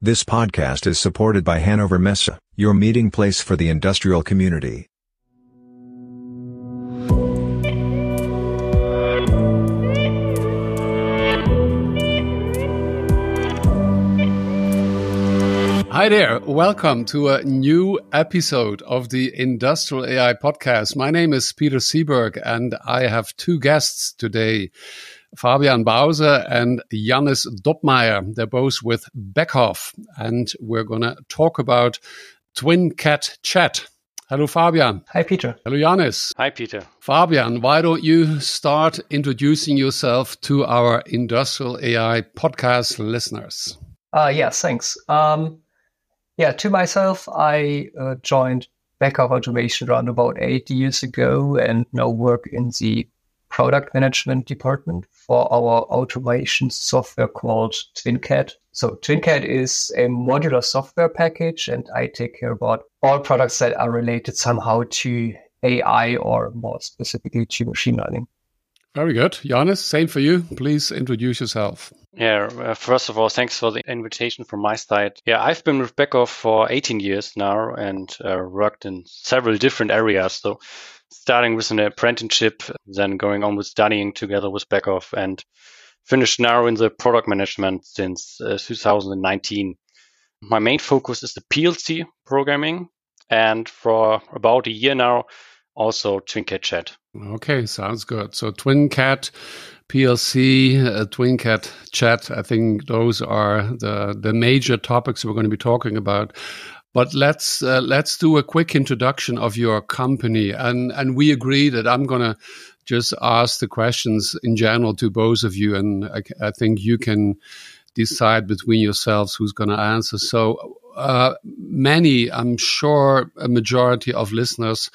This podcast is supported by Hannover Messe, your meeting place for the industrial community. Hi there. Welcome to a new episode of the Industrial AI podcast. My name is Peter Seeberg and I have two guests today. Fabian Bause and Jannis Doppmeier. They're both with Beckhoff, and we're going to talk about TwinCat Chat. Hello, Fabian. Hi, Peter. Hello, Jannis. Hi, Peter. Fabian, why don't you start introducing yourself to our Industrial AI podcast listeners? Uh, yes, thanks. Um, yeah, to myself, I uh, joined Beckhoff Automation around about eight years ago and now work in the product management department for our automation software called TwinCat. So TwinCat is a modular software package, and I take care about all products that are related somehow to AI or more specifically to machine learning. Very good. Jannis, same for you. Please introduce yourself. Yeah, uh, first of all, thanks for the invitation from my side. Yeah, I've been with Beckhoff for 18 years now and uh, worked in several different areas. So starting with an apprenticeship, then going on with studying together with Beckhoff, and finished now in the product management since uh, 2019. My main focus is the PLC programming, and for about a year now, also TwinCat Chat. Okay, sounds good. So TwinCat, PLC, uh, TwinCat Chat. I think those are the the major topics we're going to be talking about. But let's uh, let's do a quick introduction of your company, and and we agree that I'm gonna just ask the questions in general to both of you, and I, I think you can decide between yourselves who's going to answer. So uh, many, I'm sure, a majority of listeners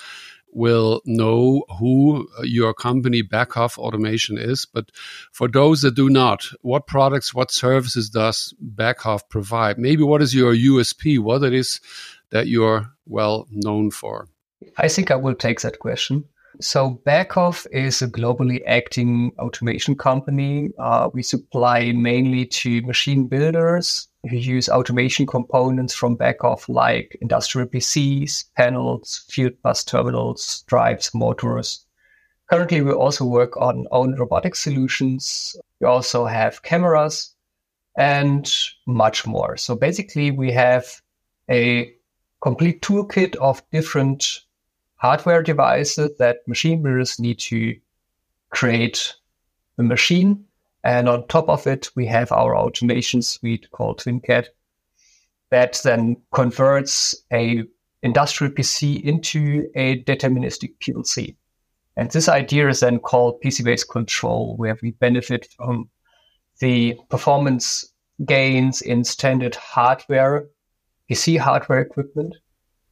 will know who your company Beckhoff Automation is. But for those that do not, what products, what services does Beckhoff provide? Maybe what is your USP? What it is that you're well known for? I think I will take that question. So Beckhoff is a globally acting automation company. Uh, we supply mainly to machine builders who use automation components from Beckhoff like industrial PCs, panels, field bus terminals, drives, motors. Currently, we also work on own robotic solutions. We also have cameras and much more. So basically, we have a complete toolkit of different hardware devices that machine builders need to create a machine. And on top of it, we have our automation suite called TwinCat that then converts a industrial PC into a deterministic PLC. And this idea is then called PC-based control, where we benefit from the performance gains in standard hardware, PC hardware equipment,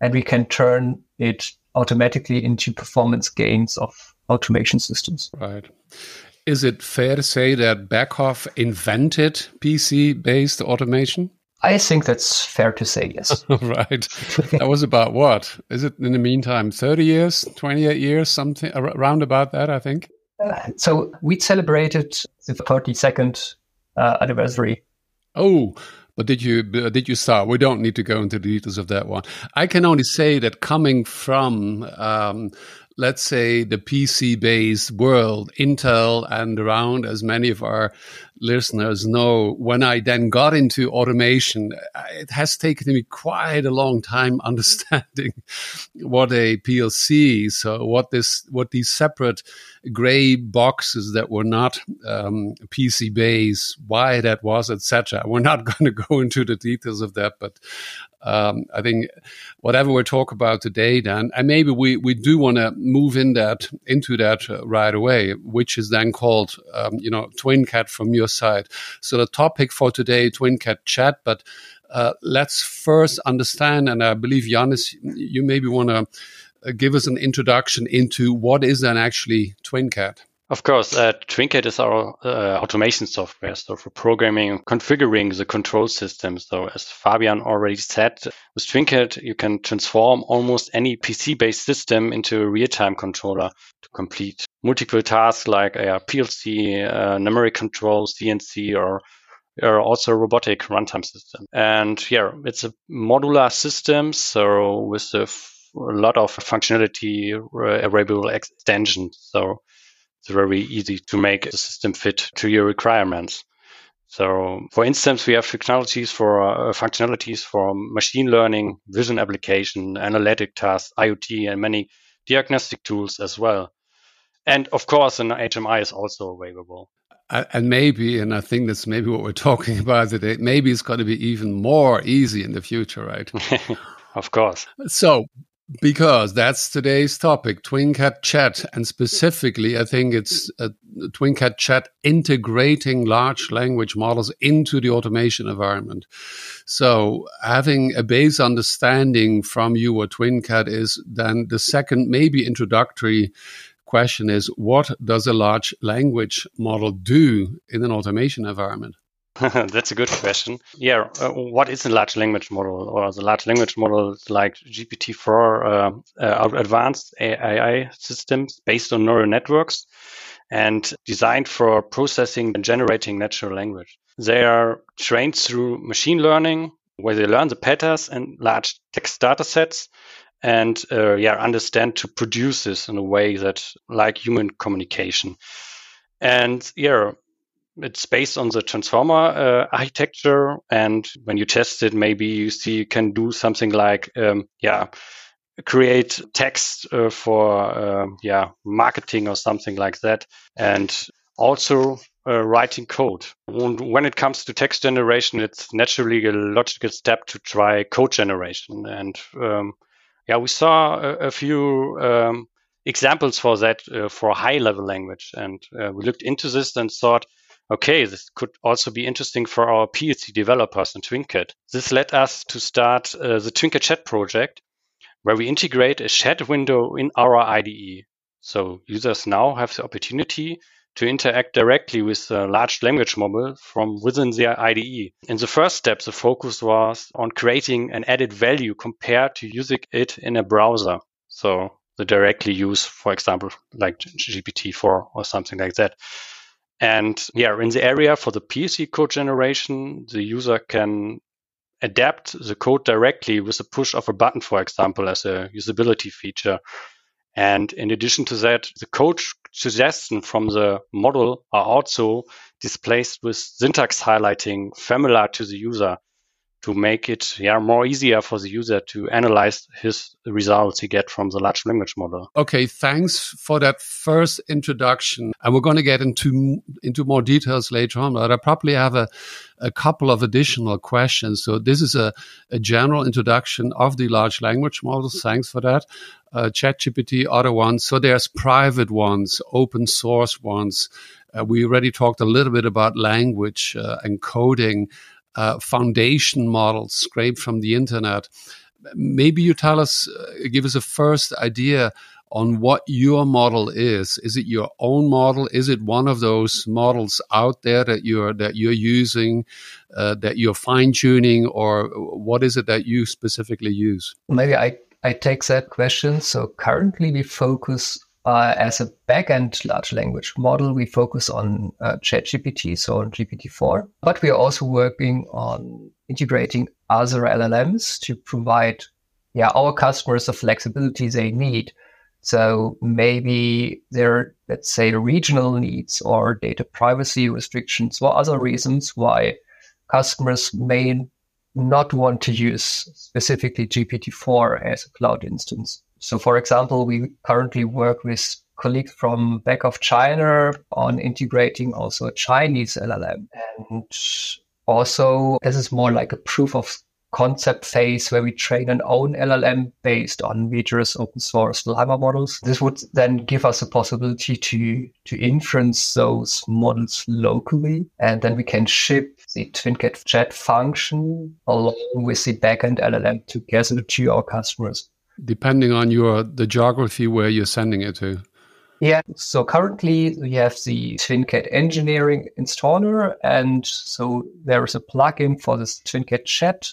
and we can turn it automatically into performance gains of automation systems. Right. Is it fair to say that Beckhoff invented PC based automation? I think that's fair to say, yes. right. That was about what? Is it in the meantime 30 years, 28 years, something around about that, I think? Uh, so we celebrated the 32nd uh, anniversary. Oh, but did you did you start? We don't need to go into the details of that one. I can only say that coming from um, let's say the PC based world, Intel and around, as many of our listeners know, when I then got into automation, it has taken me quite a long time understanding what a PLC, so what this, what these separate gray boxes that were not um, PC based, why that was, etc. We're not going to go into the details of that, but um, I think whatever we talk about today, then, and maybe we, we do want to move in that into that uh, right away, which is then called, um, you know, TwinCat from your side. So the topic for today, TwinCat chat, but uh, let's first understand, and I believe Jannis, you maybe want to uh, give us an introduction into what is then actually TwinCat. Of course, uh, TwinCat is our uh, automation software, so for programming and configuring the control system. So as Fabian already said, with TwinCat, you can transform almost any PC-based system into a real-time controller to complete multiple tasks like a PLC, uh, numeric control, CNC, or are also robotic runtime system. And yeah, it's a modular system. So with a, f- a lot of functionality, uh, available extensions. So it's very easy to make the system fit to your requirements. So, for instance, we have technologies for uh, functionalities for machine learning, vision application, analytic tasks, IoT, and many diagnostic tools as well. And of course, an HMI is also available. And maybe, and I think that's maybe what we're talking about today, maybe it's going to be even more easy in the future, right? of course. So, because that's today's topic, TwinCAT Chat, and specifically, I think it's uh, TwinCAT Chat integrating large language models into the automation environment. So, having a base understanding from you what TwinCAT is, then the second, maybe introductory question is, what does a large language model do in an automation environment? That's a good question. Yeah, uh, what is a large language model? Or the large language model is like GPT-4 uh, uh, advanced AI systems based on neural networks and designed for processing and generating natural language. They are trained through machine learning, where they learn the patterns and large text data sets and uh, yeah, understand to produce this in a way that like human communication. And yeah, it's based on the transformer uh, architecture. And when you test it, maybe you see you can do something like, um, yeah, create text uh, for, uh, yeah, marketing or something like that. And also uh, writing code. And when it comes to text generation, it's naturally a logical step to try code generation. And um, yeah, we saw a, a few um, examples for that uh, for high level language. And uh, we looked into this and thought, okay, this could also be interesting for our PLC developers in TwinCAT. This led us to start uh, the TwinCAT Chat project, where we integrate a chat window in our IDE. So users now have the opportunity to interact directly with a large language model from within the IDE. In the first step, the focus was on creating an added value compared to using it in a browser. So the directly use, for example, like GPT-4 or something like that. And yeah, in the area for the PC code generation, the user can adapt the code directly with the push of a button, for example, as a usability feature. And in addition to that, the code suggestions from the model are also displaced with syntax highlighting familiar to the user to make it yeah more easier for the user to analyze his results he get from the large language model. Okay, thanks for that first introduction. And we're going to get into into more details later on, but I probably have a, a couple of additional questions. So this is a, a general introduction of the large language models. Thanks for that. Uh, ChatGPT, other ones. So there's private ones, open source ones. Uh, we already talked a little bit about language uh, and coding uh, foundation models scraped from the internet. Maybe you tell us, uh, give us a first idea on what your model is. Is it your own model? Is it one of those models out there that you're that you're using, uh, that you're fine tuning, or what is it that you specifically use? Maybe I I take that question. So currently we focus uh, as a backend large language model, we focus on uh, ChatGPT, so on GPT-4, but we are also working on integrating other LLMs to provide yeah, our customers the flexibility they need. So maybe there, let's say, regional needs or data privacy restrictions or other reasons why customers may not want to use specifically GPT-4 as a cloud instance. So, for example, we currently work with colleagues from Beckhoff China on integrating also a Chinese LLM. And also, this is more like a proof of concept phase where we train an own LLM based on Meta's open source Llama models. This would then give us a possibility to, to inference those models locally. And then we can ship the TwinCAT chat function along with the backend LLM together to our customers depending on your the geography where you're sending it to. Yeah. So currently we have the TwinCAT engineering installer. And so there is a plugin for this TwinCAT chat.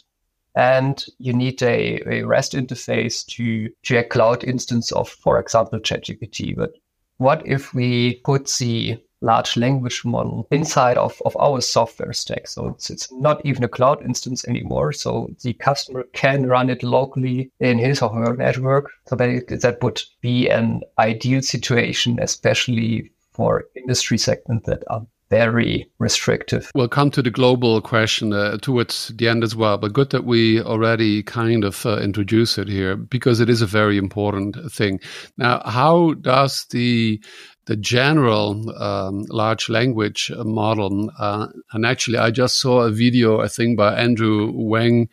And you need a, a REST interface to, to a cloud instance of, for example, ChatGPT. But what if we put the large language model inside of, of our software stack. So it's, it's not even a cloud instance anymore. So the customer can run it locally in his or her network. So that, that would be an ideal situation, especially for industry segments that are very restrictive. We'll come to the global question uh, towards the end as well, but good that we already kind of uh, introduce it here because it is a very important thing. Now, how does the the general um, large language model, uh, and actually, I just saw a video, I think, by Andrew Ng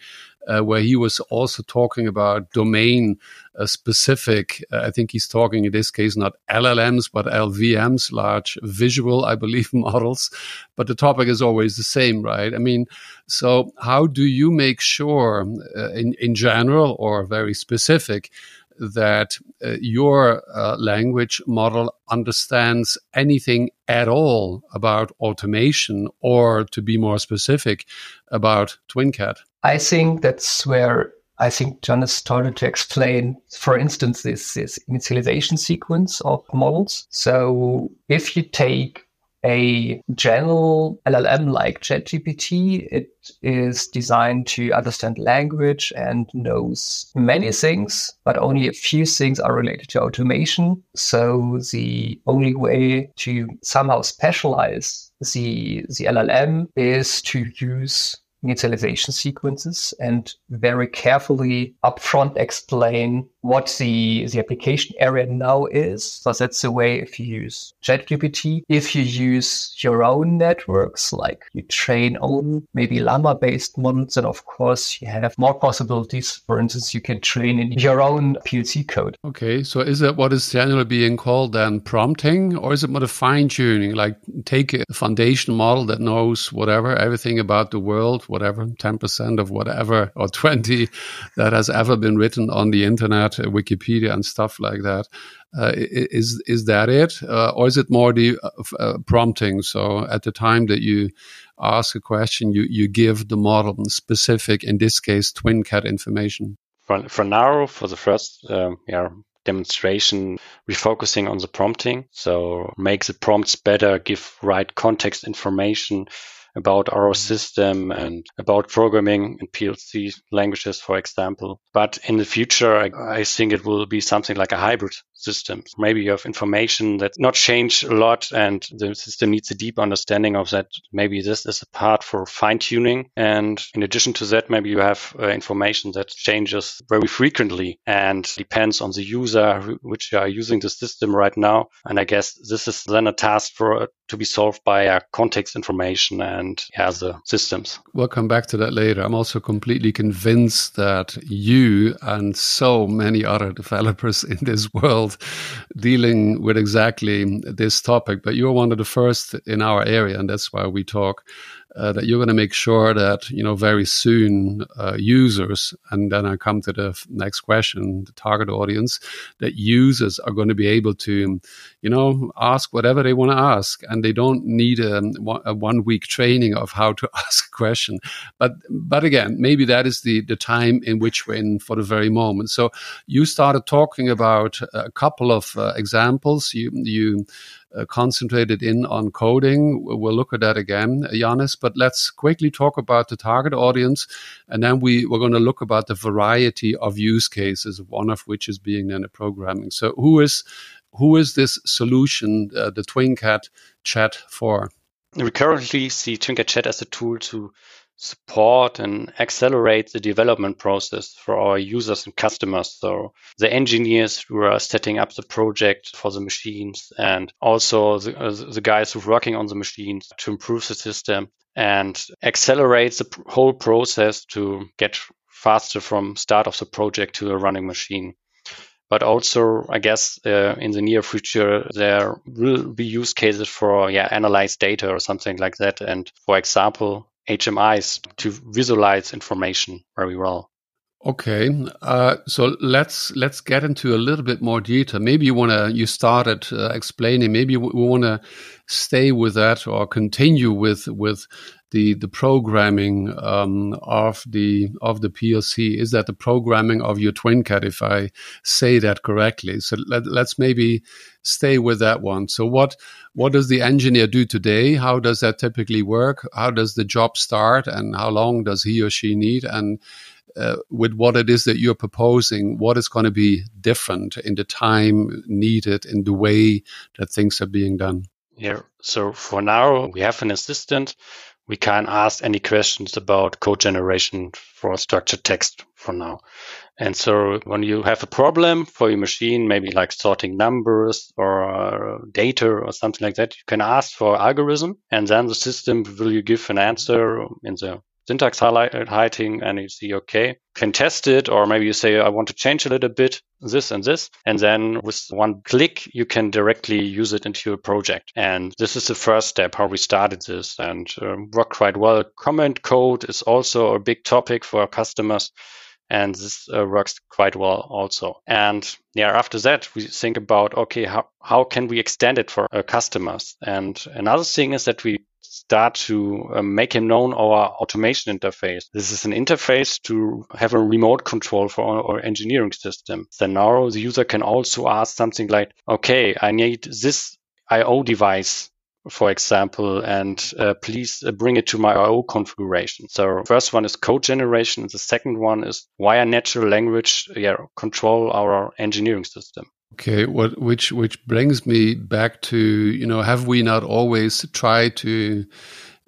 uh, where he was also talking about domain uh, specific. Uh, I think he's talking in this case not LLMs but LVMs, large visual, I believe, models. But the topic is always the same, right? I mean, so how do you make sure, uh, in in general or very specific? That uh, your uh, language model understands anything at all about automation, or to be more specific, about TwinCAT? I think that's where I think John has started to explain, for instance, this, this initialization sequence of models. So if you take a general LLM like ChatGPT. It is designed to understand language and knows many things, but only a few things are related to automation. So the only way to somehow specialize the, the LLM is to use initialization sequences and very carefully upfront explain what the, the application area now is. So that's the way if you use ChatGPT, if you use your own networks, like you train on maybe Llama based models, then of course you have more possibilities. For instance, you can train in your own PLC code. Okay. So is that what is generally being called then prompting or is it more fine tuning? Like take a foundation model that knows whatever, everything about the world, whatever, 10% of whatever or 20 that has ever been written on the internet Wikipedia and stuff like that. Uh, is is that it, uh, or is it more the uh, uh, prompting? So at the time that you ask a question, you you give the model specific, in this case, TwinCAT information. For for now, for the first um, yeah demonstration, we're focusing on the prompting. So make the prompts better, give right context information about our system and about programming in PLC languages, for example. But in the future, I, I think it will be something like a hybrid system. Maybe you have information that not changed a lot and the system needs a deep understanding of that. Maybe this is a part for fine tuning. And in addition to that, maybe you have uh, information that changes very frequently and depends on the user which are using the system right now. And I guess this is then a task for uh, to be solved by uh, context information and yeah, the systems. We'll come back to that later. I'm also completely convinced that you and so many other developers in this world dealing with exactly this topic. But you're one of the first in our area, and that's why we talk uh, that you're going to make sure that you know very soon uh, users and then i come to the next question the target audience that users are going to be able to you know ask whatever they want to ask and they don't need a, a one week training of how to ask a question. But but again maybe that is the the time in which we're in for the very moment. So you started talking about a couple of uh, examples. You you uh, concentrated in on coding. We'll look at that again, Jannis, but let's quickly talk about the target audience. And then we, we're going to look about the variety of use cases, one of which is being in programming. So who is, who is this solution, uh, the TwinCAT chat for? We currently see TwinCAT chat as a tool to support and accelerate the development process for our users and customers. So the engineers who are setting up the project for the machines and also the, uh, the guys who are working on the machines to improve the system and accelerate the whole process to get faster from start of the project to a running machine. But also, I guess uh, in the near future, there will be use cases for yeah, analyze data or something like that. And for example, HMIs to visualize information very well. Okay, uh, so let's let's get into a little bit more detail. Maybe you want to you started uh, explaining. Maybe we want to stay with that or continue with with the the programming um, of the of the PLC. Is that the programming of your TwinCAT? If I say that correctly, so let, let's maybe stay with that one. So what what does the engineer do today? How does that typically work? How does the job start, and how long does he or she need? And uh, with what it is that you're proposing, what is going to be different in the time needed, in the way that things are being done? Yeah. So for now, we have an assistant. We can't ask any questions about code generation for structured text for now. And so when you have a problem for your machine, maybe like sorting numbers or uh, data or something like that, you can ask for algorithm and then the system will you give an answer in the syntax highlighting and you see, okay, can test it, or maybe you say, I want to change a little bit this and this. And then with one click, you can directly use it into your project. And this is the first step, how we started this and um, worked quite well. Comment code is also a big topic for our customers. And this uh, works quite well also. And yeah, after that, we think about, okay, how, how can we extend it for our customers? And another thing is that we start to um, make him known our automation interface. This is an interface to have a remote control for our, our engineering system. Then now the user can also ask something like, okay, I need this IO device for example, and uh, please uh, bring it to my IO configuration. So first one is code generation. The second one is via natural language, yeah, control our engineering system. Okay, what which which brings me back to you know have we not always tried to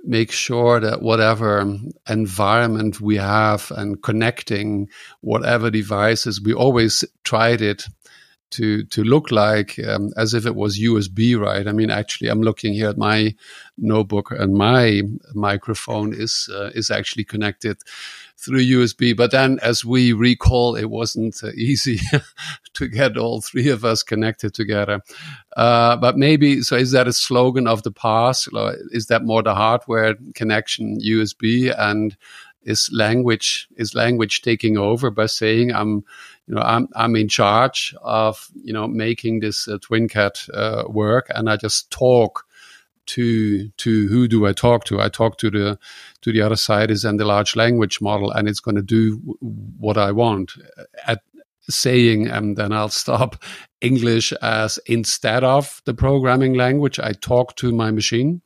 make sure that whatever environment we have and connecting whatever devices we always tried it to to look like um, as if it was USB, right? I mean, actually, I'm looking here at my notebook, and my microphone is uh, is actually connected through USB. But then, as we recall, it wasn't uh, easy to get all three of us connected together. Uh, but maybe so. Is that a slogan of the past? Is that more the hardware connection USB and is language is language taking over by saying I'm you know I'm I'm in charge of you know making this uh, TwinCAT uh, work and I just talk to to who do I talk to? I talk to the to the other side is and the large language model and it's going to do what I want at saying and then I'll stop English as instead of the programming language I talk to my machine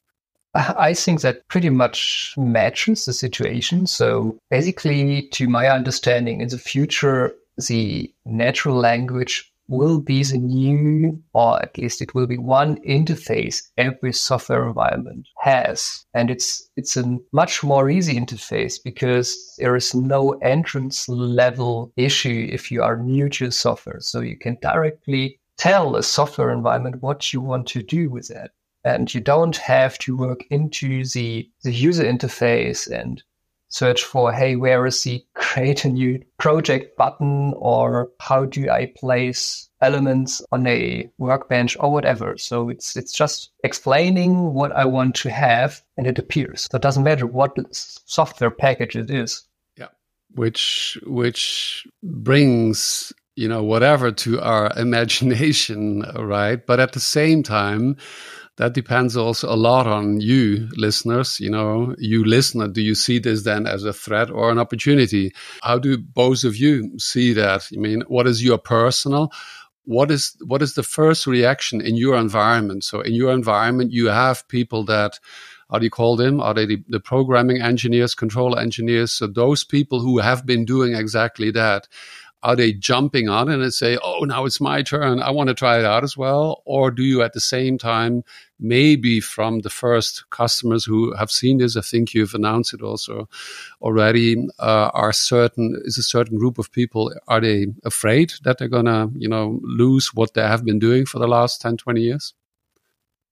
I think that pretty much matches the situation. So basically, to my understanding, in the future, the natural language will be the new, or at least it will be one interface every software environment has. And it's, it's a much more easy interface because there is no entrance level issue if you are new to software. So you can directly tell a software environment what you want to do with that and you don't have to work into the, the user interface and search for, hey, where is the create a new project button or how do I place elements on a workbench or whatever. So it's it's just explaining what I want to have and it appears. So it doesn't matter what software package it is. Yeah. Which which brings you know whatever to our imagination right but at the same time that depends also a lot on you listeners you know. You listener do you see this then as a threat or an opportunity? How do both of you see that? I mean what is your personal what is what is the first reaction in your environment? So in your environment you have people that how do you call them? Are they the, the, programming engineers, control engineers? So those people who have been doing exactly that, are they jumping on it and say, "Oh, now it's my turn. I want to try it out as well," or do you at the same time, maybe from the first customers who have seen this, I think you've announced it also already, uh, are certain is a certain group of people are they afraid that they're gonna you know lose what they have been doing for the last 10, 20 years?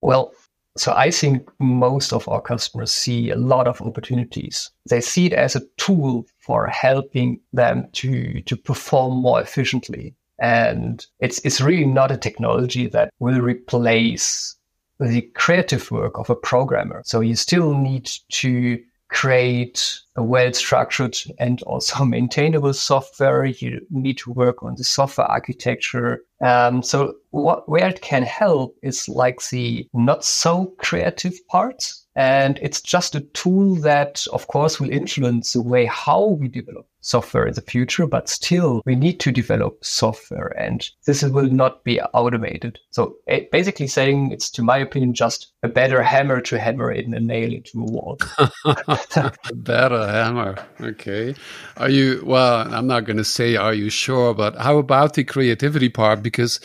Well, so I think most of our customers see a lot of opportunities. They see it as a tool for helping them to, to perform more efficiently. And it's, it's really not a technology that will replace the creative work of a programmer. So you still need to create a well structured and also maintainable software. You need to work on the software architecture. Um, so what, where it can help is like the not so creative parts. And it's just a tool that, of course, will influence the way how we develop software in the future, but still we need to develop software and this will not be automated. So eh, basically saying it's, to my opinion, just a better hammer to hammer in a nail into a wall. better hammer. Okay. Are you, well, I'm not going to say, are you sure, but how about the creativity part? Because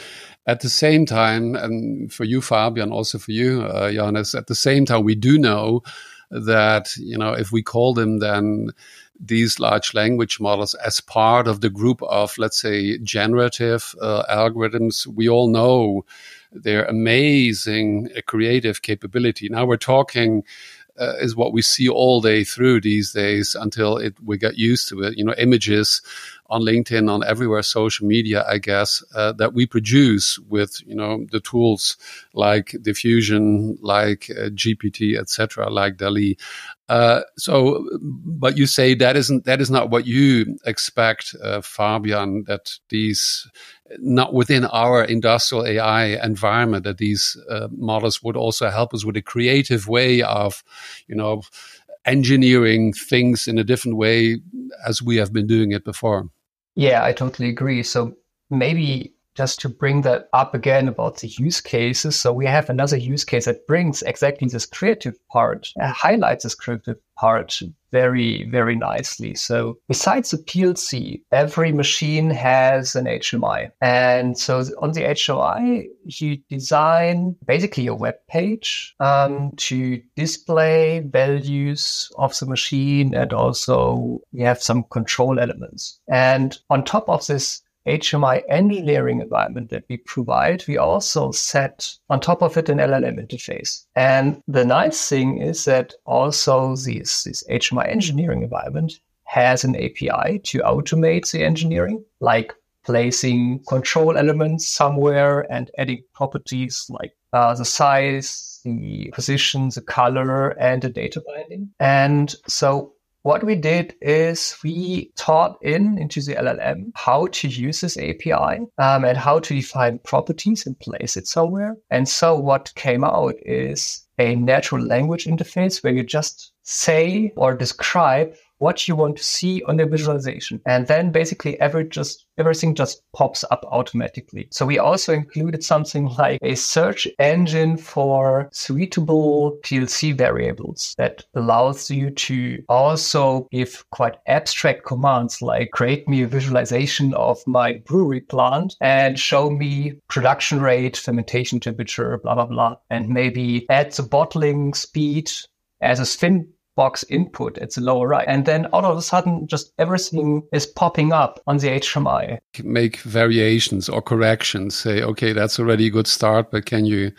at the same time, and for you, Fabian, also for you, uh, Johannes, at the same time, we do know that, you know, if we call them then these large language models as part of the group of, let's say, generative uh, algorithms, we all know their amazing uh, creative capability. Now we're talking uh, is what we see all day through these days until it we get used to it. You know, images on LinkedIn, on everywhere, social media, I guess, uh, that we produce with you know the tools like Diffusion, like uh, GPT, etc., like DALL-E. Uh, so, but you say that isn't that is not what you expect, uh, Fabian. That these not within our industrial AI environment that these uh, models would also help us with a creative way of, you know, engineering things in a different way as we have been doing it before. Yeah, I totally agree. So maybe just to bring that up again about the use cases. So we have another use case that brings exactly this creative part, uh, highlights this creative part very, very nicely. So besides the PLC, every machine has an HMI. And so on the HMI, you design basically a web page um, to display values of the machine and also you have some control elements. And on top of this HMI engineering environment that we provide, we also set on top of it an LLM interface. And the nice thing is that also this, this HMI engineering environment has an API to automate the engineering, like placing control elements somewhere and adding properties like uh, the size, the position, the color, and the data binding. And so what we did is we taught in into the LLM how to use this API um, and how to define properties and place it somewhere. And so what came out is a natural language interface where you just say or describe what you want to see on the visualization. And then basically every just everything just pops up automatically. So we also included something like a search engine for suitable PLC variables that allows you to also give quite abstract commands like create me a visualization of my brewery plant and show me production rate, fermentation temperature, blah, blah, blah. And maybe add the bottling speed as a spin box input at the lower right. And then all of a sudden, just everything is popping up on the HMI. Make variations or corrections. Say, okay, that's already a good start, but can you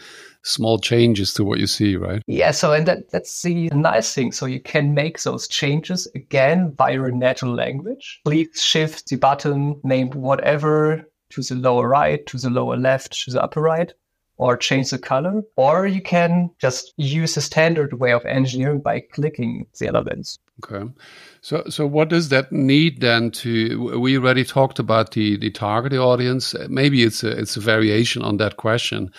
small changes to what you see, right? Yeah. So, and that, that's the nice thing. So you can make those changes again via natural language. Please shift the button named whatever to the lower right, to the lower left, to the upper right or change the color, or you can just use a standard way of engineering by clicking the elements. Okay. So, so what does that need then to, we already talked about the, the target audience. Maybe it's a, it's a variation on that question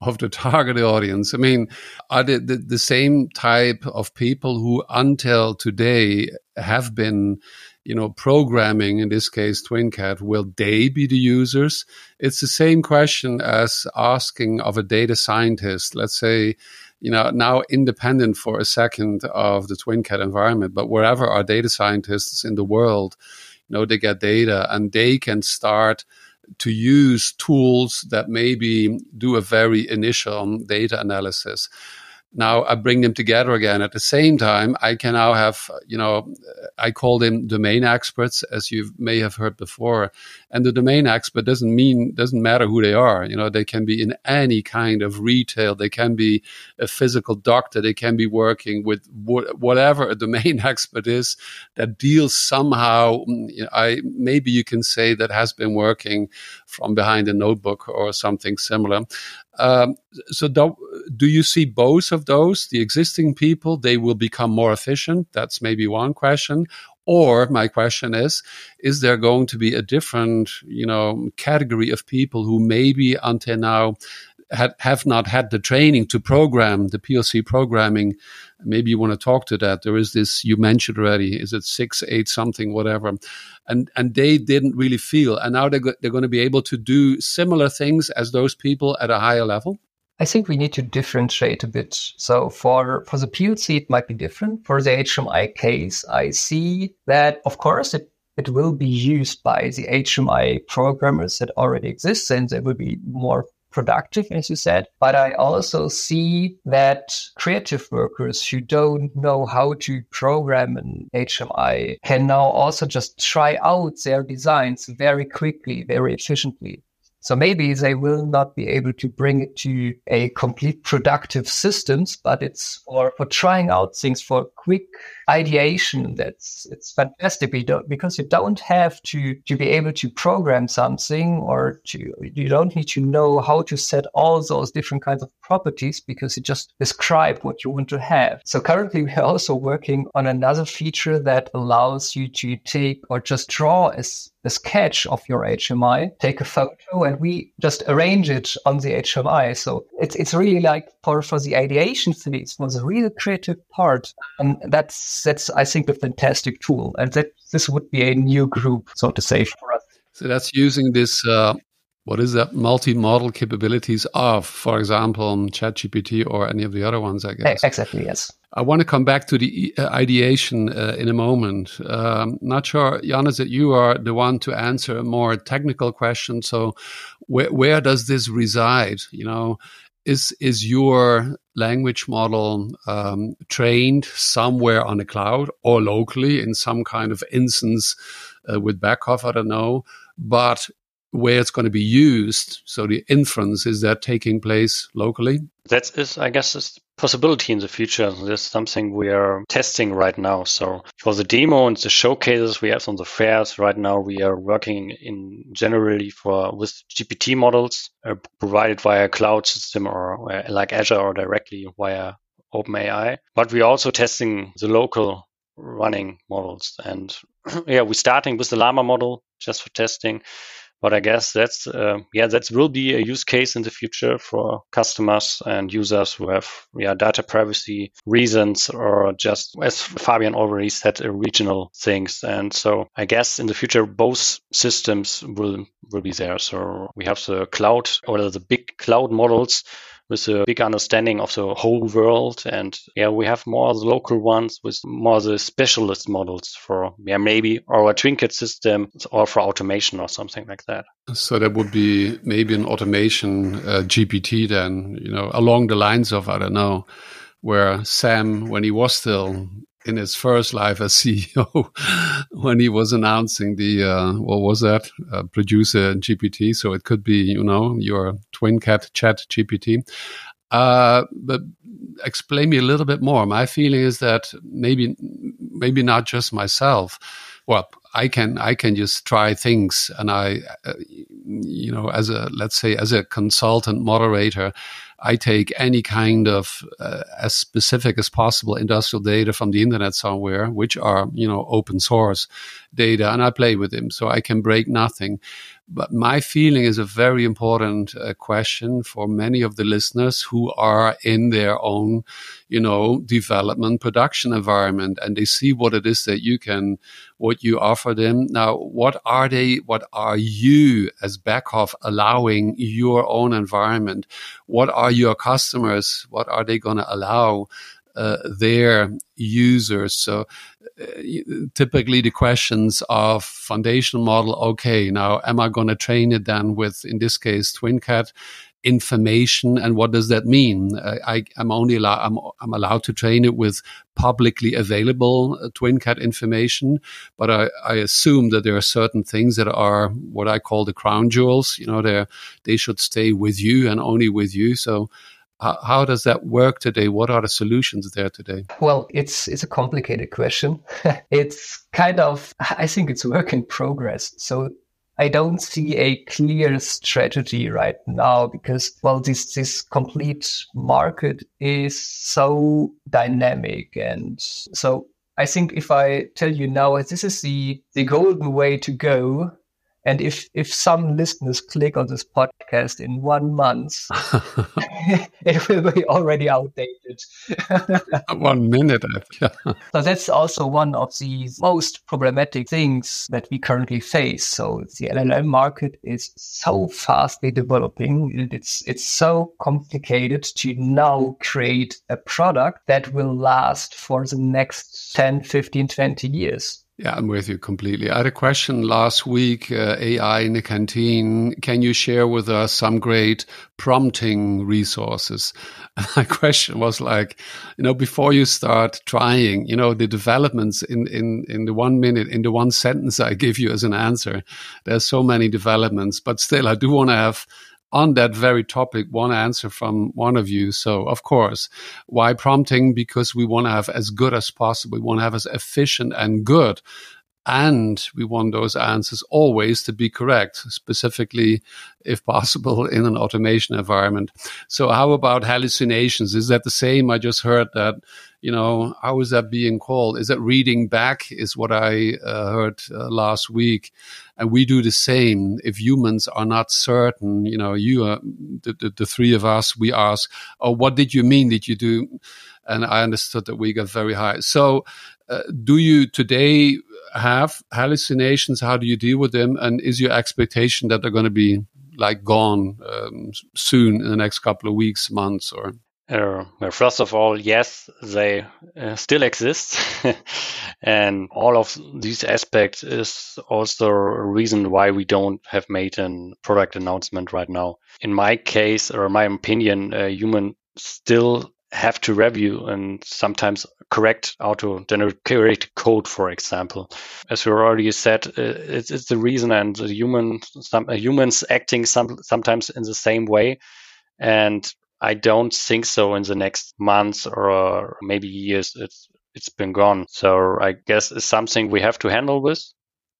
of the target audience. I mean, are the, the, the same type of people who until today have been you know, programming, in this case, TwinCAT, will they be the users? It's the same question as asking of a data scientist, let's say, you know, now independent for a second of the TwinCAT environment, but wherever our data scientists in the world, you know, they get data and they can start to use tools that maybe do a very initial data analysis now I bring them together again. At the same time, I can now have, you know, I call them domain experts, as you may have heard before. And the domain expert doesn't mean, doesn't matter who they are. You know, they can be in any kind of retail. They can be a physical doctor. They can be working with whatever a domain expert is that deals somehow. You know, I, maybe you can say that has been working from behind a notebook or something similar. Um, so do, do you see both of those? The existing people, they will become more efficient. That's maybe one question. Or my question is, is there going to be a different, you know, category of people who maybe until now had, have not had the training to program the PLC programming. Maybe you want to talk to that. There is this you mentioned already. Is it six, eight, something, whatever, and and they didn't really feel, and now they're go- they're going to be able to do similar things as those people at a higher level. I think we need to differentiate a bit. So for for the PLC, it might be different. For the HMI case, I see that of course it it will be used by the HMI programmers that already exist, and there will be more productive, as you said. But I also see that creative workers who don't know how to program an HMI can now also just try out their designs very quickly, very efficiently. So maybe they will not be able to bring it to a complete productive systems, but it's for, for trying out things for quick ideation. That's it's fantastic because you don't have to to be able to program something or to you don't need to know how to set all those different kinds of properties because you just describe what you want to have. So currently we're also working on another feature that allows you to take or just draw as a sketch of your HMI, take a photo, and we just arrange it on the HMI. So it's it's really like for for the ideation phase, for the real creative part, and that's that's I think a fantastic tool, and that this would be a new group, so to say, for us. So that's using this. Uh, what is that multi-modal capabilities of, for example, ChatGPT or any of the other ones? I guess exactly. Yes. I want to come back to the uh, ideation uh, in a moment. Um, not sure, Jannis, that you are the one to answer a more technical question. So, where, where does this reside? You know, is is your language model um, trained somewhere on the cloud or locally in some kind of instance uh, with Beckhoff? I don't know, but where it's going to be used. So the inference is that taking place locally. That is, I guess, a possibility in the future. This is something we are testing right now. So for the demo and the showcases we have on the fairs right now, we are working in generally for with GPT models uh, provided via cloud system or uh, like Azure or directly via OpenAI. But we're also testing the local running models. And yeah, we're starting with the Llama model just for testing but I guess that's uh, yeah that will be a use case in the future for customers and users who have yeah data privacy reasons or just as Fabian already said regional things. And so I guess in the future both systems will will be there. So we have the cloud or the big cloud models with a big understanding of the whole world. And yeah, we have more the local ones with more the specialist models for yeah, maybe our TwinCAT system or for automation or something like that. So that would be maybe an automation uh, GPT then, you know, along the lines of, I don't know, where Sam, when he was still in his first life as CEO when he was announcing the uh, what was that uh, producer GPT. So it could be you know your TwinCAT Chat GPT. Uh, but explain me a little bit more. My feeling is that maybe maybe not just myself. Well, I can I can just try things, and I, uh, you know, as a let's say as a consultant moderator, I take any kind of uh, as specific as possible industrial data from the internet somewhere, which are you know open source data, and I play with them, so I can break nothing. But my feeling is a very important uh, question for many of the listeners who are in their own, you know, development production environment and they see what it is that you can, what you offer them. Now, what are they, what are you as Beckhoff allowing your own environment? What are your customers? What are they going to allow? Uh, their users. So uh, typically the questions of foundation model, okay, now am I going to train it then with, in this case, TwinCat information and what does that mean? I, am only allowed, I'm, I'm, allowed to train it with publicly available uh, TwinCat information, but I, I, assume that there are certain things that are what I call the crown jewels. You know, they they should stay with you and only with you. So how, how does that work today? What are the solutions there today? Well, it's it's a complicated question. it's kind of I think it's work in progress. So I don't see a clear strategy right now because, well, this, this complete market is so dynamic. And so I think if I tell you now, this is the, the golden way to go, and if if some listeners click on this podcast in one month, it will be already outdated. one minute. I think. so that's also one of the most problematic things that we currently face. So the LLM market is so fastly developing. and It's it's so complicated to now create a product that will last for the next 10, 15, 20 years. Yeah, I'm with you completely. I had a question last week, uh, AI in the canteen. Can you share with us some great prompting resources? And my question was like, you know, before you start trying, you know, the developments in, in, in the one minute, in the one sentence I give you as an answer, there's so many developments, but still I do want to have on that very topic one answer from one of you. So, of course, why prompting? Because we want to have as good as possible. We want to have as efficient and good. And we want those answers always to be correct, specifically, if possible, in an automation environment. So, how about hallucinations? Is that the same? I just heard that you know, how is that being called? Is that reading back? Is what I uh, heard uh, last week. And we do the same. If humans are not certain, you know, you, are, the, the, the three of us, we ask, oh, what did you mean? Did you do? And I understood that we got very high. So, uh, do you today have hallucinations? How do you deal with them? And is your expectation that they're going to be like gone um, soon in the next couple of weeks, months, or? Uh, well, first of all, yes, they uh, still exist. and all of these aspects is also a reason why we don't have made a product announcement right now. In my case, or my opinion, uh, human still have to review and sometimes correct auto generated code, for example. As we already said, uh, it's, it's the reason and the human, some, humans acting some, sometimes in the same way. And I don't think so in the next months or maybe years. It's it's been gone. So I guess it's something we have to handle with,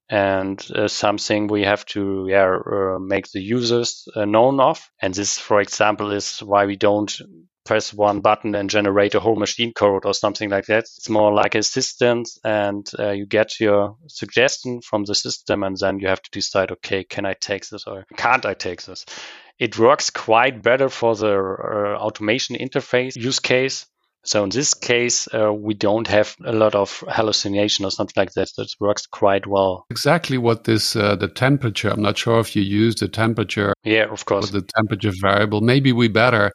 and uh, something we have to yeah uh, make the users uh, known of. And this, for example, is why we don't press one button and generate a whole machine code or something like that. It's more like assistant, and uh, you get your suggestion from the system, and then you have to decide, okay, can I take this or can't I take this? It works quite better for the uh, automation interface use case. So in this case, uh, we don't have a lot of hallucination or something like that. That works quite well. Exactly what this uh, the temperature. I'm not sure if you use the temperature. Yeah, of course. The temperature variable. Maybe we better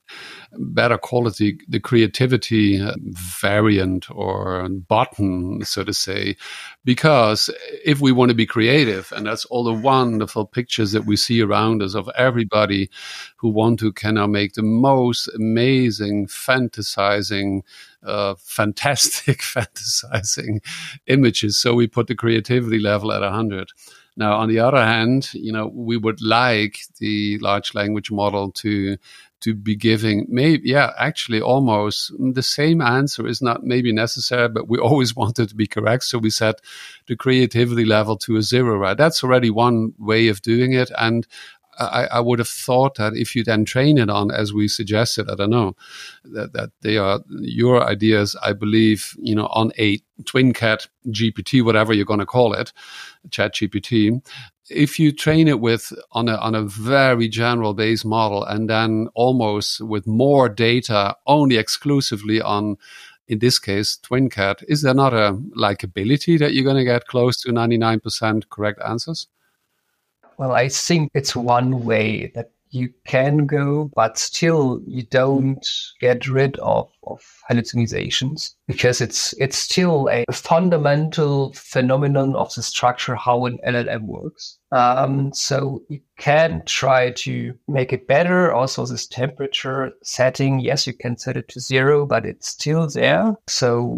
better quality the creativity variant or button, so to say, because if we want to be creative, and that's all the wonderful pictures that we see around us of everybody who want to kind of make the most amazing, fantasizing, uh, fantastic, fantasizing images. So we put the creativity level at 100. Now, on the other hand, you know, we would like the large language model to to be giving maybe yeah actually almost mm, the same answer is not maybe necessary but we always wanted to be correct. So we set the creativity level to a zero right? That's already one way of doing it. And I, I, would have thought that if you then train it on, as we suggested, I don't know, that, that they are your ideas, I believe, you know, on a TwinCAT GPT, whatever you're going to call it, Chat GPT. If you train it with on a on a very general base model, and then almost with more data, only exclusively on in this case, TwinCAT, is there not a likability that you're going to get close to 99% correct answers? Well, I think it's one way that you can go, but still you don't get rid of, of hallucinations because it's it's still a fundamental phenomenon of the structure how an LLM works. Um, so you can try to make it better. Also, this temperature setting, yes, you can set it to zero, but it's still there. So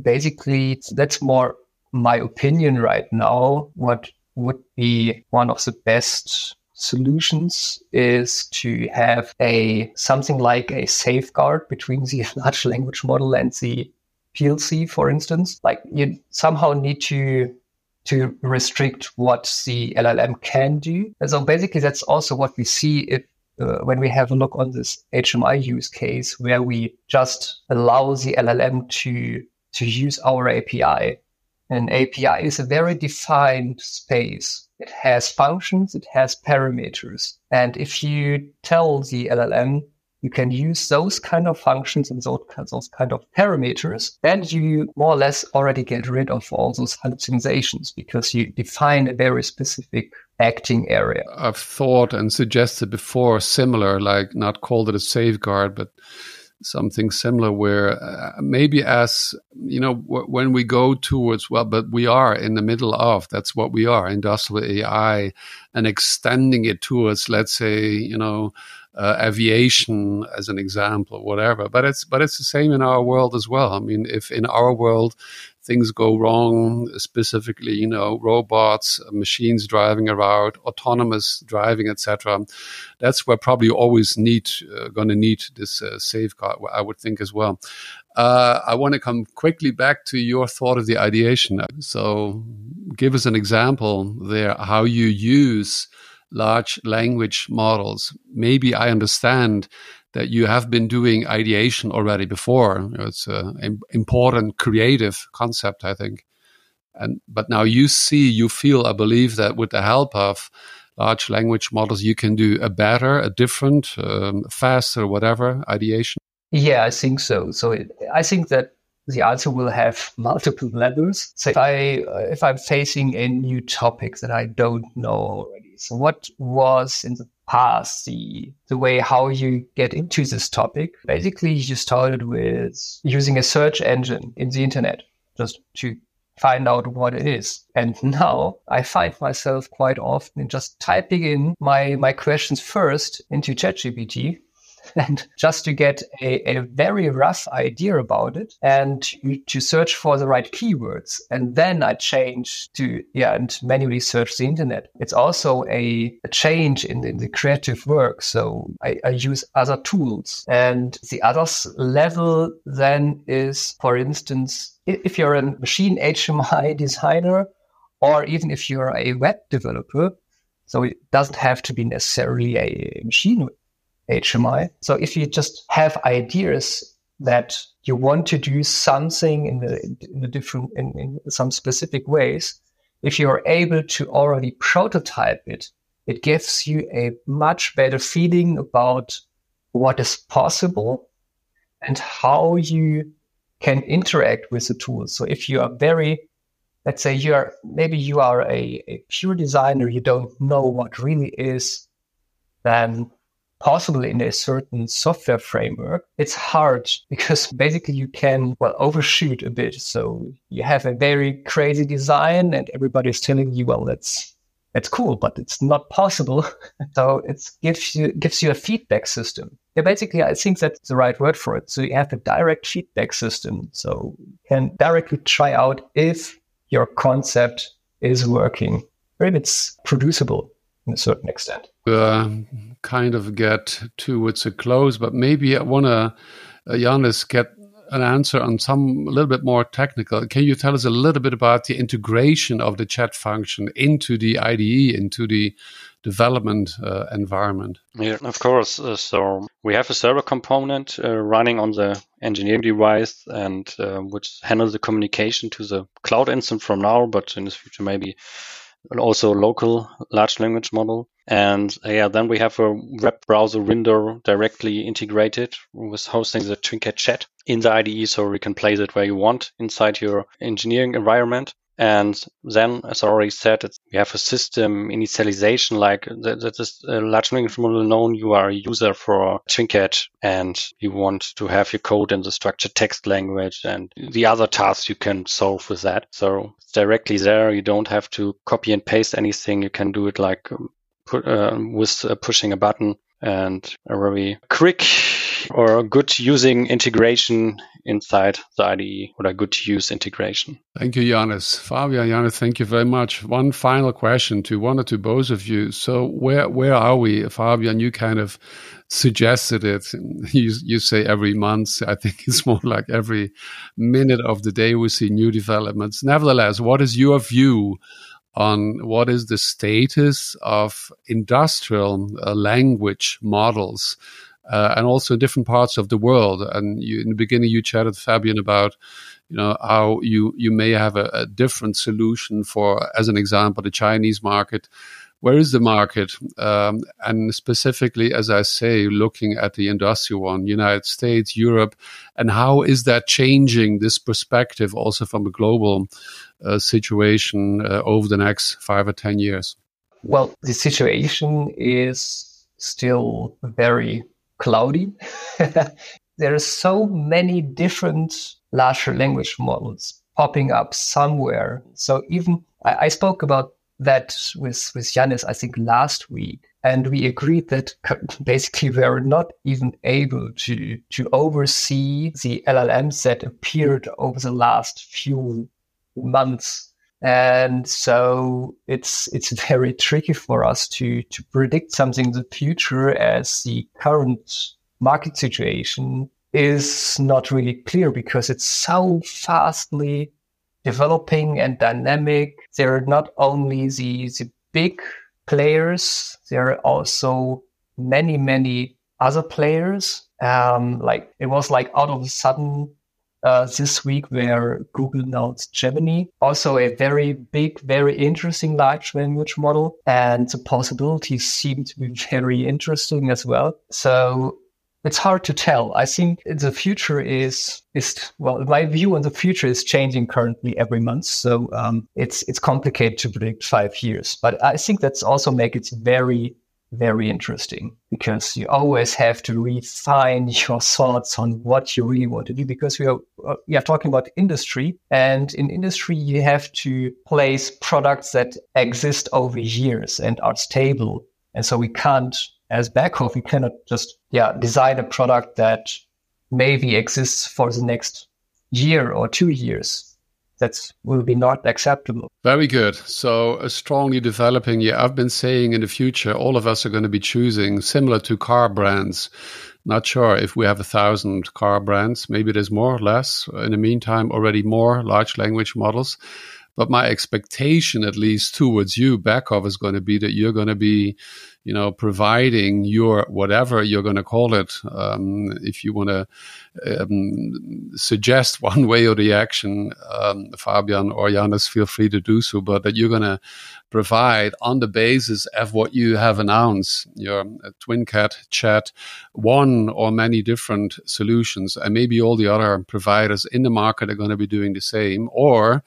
basically, that's more my opinion right now. What would be one of the best solutions is to have a something like a safeguard between the large language model and the PLC, for instance. Like you somehow need to to restrict what the LLM can do. And so basically, that's also what we see if uh, when we have a look on this HMI use case, where we just allow the LLM to to use our API. An API is a very defined space. It has functions, it has parameters, and if you tell the LLM you can use those kind of functions and those, kind of parameters, then you more or less already get rid of all those hallucinations because you define a very specific acting area. I've thought and suggested before similar, like not called it a safeguard, but something similar where uh, maybe as you know w- when we go towards well but we are in the middle of that's what we are industrial ai and extending it towards let's say you know uh, aviation as an example, or whatever. But it's but it's the same in our world as well. I mean, if in our world things go wrong, specifically, you know, robots, machines driving around, autonomous driving, etc., that's where probably you always need uh, going to need this uh, safeguard. I would think as well. Uh, I want to come quickly back to your thought of the ideation. So, give us an example there how you use large language models. Maybe I understand that you have been doing ideation already before. It's an important creative concept, I think. And but now you see, you feel, I believe that with the help of large language models, you can do a better, a different, um, faster, whatever ideation. Yeah, I think so. So it, I think that the answer will have multiple levels. So if I uh, if I'm facing a new topic that I don't know already, so what was in the past the the way how you get into this topic? Basically, you started with using a search engine in the internet just to find out what it is. And now I find myself quite often in just typing in my my questions first into ChatGPT and just to get a, a very rough idea about it and to search for the right keywords. And then I change to, yeah, and manually search the internet. It's also a, a change in, in, the creative work. So I, I use other tools. And the other level then is, for instance, if you're a machine HMI designer, or even if you're a web developer, so it doesn't have to be necessarily a machine HMI. So if you just have ideas that you want to do something in the in the different in, in some specific ways, if you're able to already prototype it, it gives you a much better feeling about what is possible and how you can interact with the tool. So if you are very, let's say you are maybe you are a, a pure designer, you don't know what really is, then possible in a certain software framework, it's hard because basically you can, well, overshoot a bit. So you have a very crazy design and everybody's telling you, well, that's, that's cool, but it's not possible. so it gives you, gives you a feedback system. Yeah, basically, I think that's the right word for it. So you have a direct feedback system. So you can directly try out if your concept is working or if it's producible in a certain extent. Uh, kind of get towards a close, but maybe I want to, uh, get an answer on some a little bit more technical. Can you tell us a little bit about the integration of the chat function into the IDE, into the development uh, environment? Yeah, of course. Uh, so we have a server component uh, running on the engineering device and uh, which handles the communication to the cloud instance from now, but in the future maybe also local large language model. And uh, yeah, then we have a web browser window directly integrated with hosting the TwinCAT chat in the IDE, so we can place it where you want inside your engineering environment. And then, as I already said, we have a system initialization, like that, that is a large language model known. You are a user for TwinCAT and you want to have your code in the structured text language and the other tasks you can solve with that. So directly there. You don't have to copy and paste anything. You can do it like put, uh, with uh, pushing a button and a very quick or good using integration inside the IDE or a good to use integration. Thank you, Jannis. Fabian, Jannis, thank you very much. One final question to one or to both of you. So where where are we? Fabian, you kind of suggested it. You, you say every month. I think it's more like every minute of the day we see new developments. Nevertheless, what is your view on what is the status of industrial uh, language models uh, and also different parts of the world. And you, in the beginning, you chatted, Fabian, about you know how you you may have a, a different solution for, as an example, the Chinese market. Where is the market? Um, and specifically, as I say, looking at the industrial one, United States, Europe, and how is that changing this perspective also from a global uh, situation uh, over the next five or 10 years? Well, the situation is still very cloudy. there are so many different larger language models popping up somewhere. So even I, I spoke about that with, with Jannis, I think last week. And we agreed that basically we're not even able to, to oversee the LLMs that appeared over the last few months and so it's it's very tricky for us to to predict something in the future as the current market situation is not really clear because it's so fastly developing and dynamic. There are not only the, the big players, there are also many, many other players. Um, like it was like out of a sudden uh, this week where Google announced Gemini, also a very big, very interesting large language model. And the possibilities seem to be very interesting as well. So it's hard to tell. I think the future is is well, my view on the future is changing currently every month. So um, it's it's complicated to predict five years. But I think that's also make it very very interesting because you always have to refine your thoughts on what you really want to do because we are we are talking about industry and in industry you have to place products that exist over years and are stable and so we can't as Beckhoff we cannot just yeah design a product that maybe exists for the next year or two years that will be not acceptable. Very good. So, uh, strongly developing. Yeah, I've been saying in the future, all of us are going to be choosing similar to car brands. Not sure if we have a thousand car brands. Maybe there's more or less. In the meantime, already more large language models. But my expectation, at least towards you, Beckhoff, is going to be that you're going to be you know, providing your whatever you're going to call it. Um, if you want to um, suggest one way or the action, um, Fabian or Jannis, feel free to do so. But that you're going to provide on the basis of what you have announced, your uh, TwinCAT chat, one or many different solutions, and maybe all the other providers in the market are going to be doing the same, or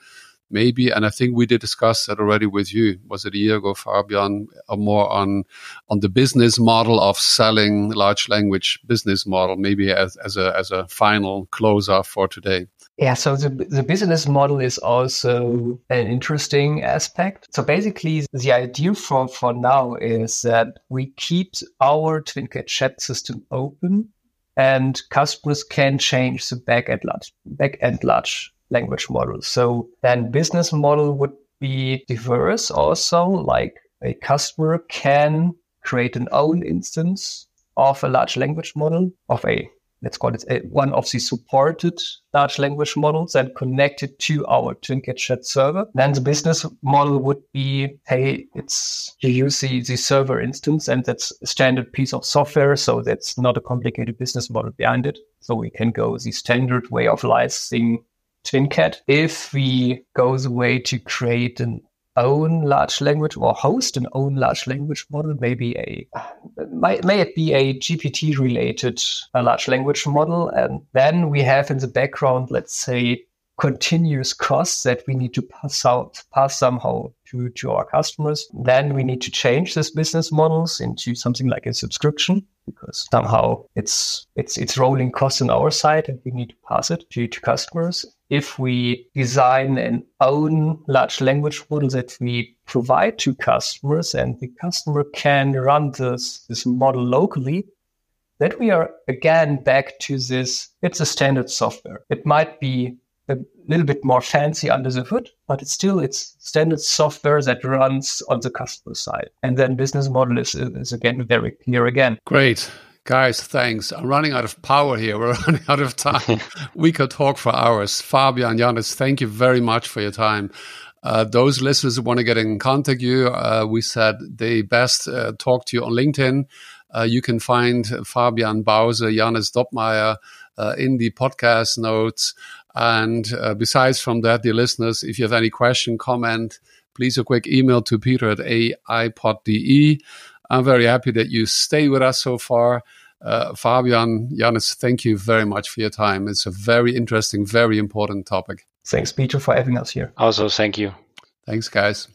maybe, and I think we did discuss that already with you. Was it a year ago, Fabian? More on on the business model of selling large language business model, maybe as as a as a final closer for today. Yeah, so the, the business model is also an interesting aspect. So basically, the idea for, for now is that we keep our TwinCAT chat system open and customers can change the back end large, back end large language model. So then business model would be diverse also, like a customer can create an own instance of a large language model of a let's call it a, one of the supported large language models and connect it to our TwinCAT chat server. Then the business model would be, hey, it's you use the, the server instance and that's a standard piece of software. So that's not a complicated business model behind it. So we can go the standard way of licensing TwinCAT. If we go the way to create an own large language or host an own large language model, maybe a may, may it be a GPT related uh, large language model, and then we have in the background, let's say, continuous costs that we need to pass out pass somehow to, to our customers. Then we need to change this business models into something like a subscription because somehow it's it's it's rolling costs on our side and we need to pass it to, to customers if we design and own large language model that we provide to customers and the customer can run this, this model locally, Then we are again back to this. It's a standard software. It might be little bit more fancy under the hood, but it's still it's standard software that runs on the customer side. And then business model is, is again very clear again. Great. Guys, thanks. I'm running out of power here. We're running out of time. we could talk for hours. Fabian, Jannis, thank you very much for your time. Uh, those listeners who want to get in contact you, uh, we said they best uh, talk to you on LinkedIn. Uh, you can find Fabian Bause, Jannis Doppmeier uh, in the podcast notes. And uh, besides from that, dear listeners, if you have any question, comment, please a quick email to peter at aipod.de. I'm very happy that you stay with us so far. Uh, Fabian, Jannis, thank you very much for your time. It's a very interesting, very important topic. Thanks, Peter, for having us here. Also, thank you. Thanks, guys.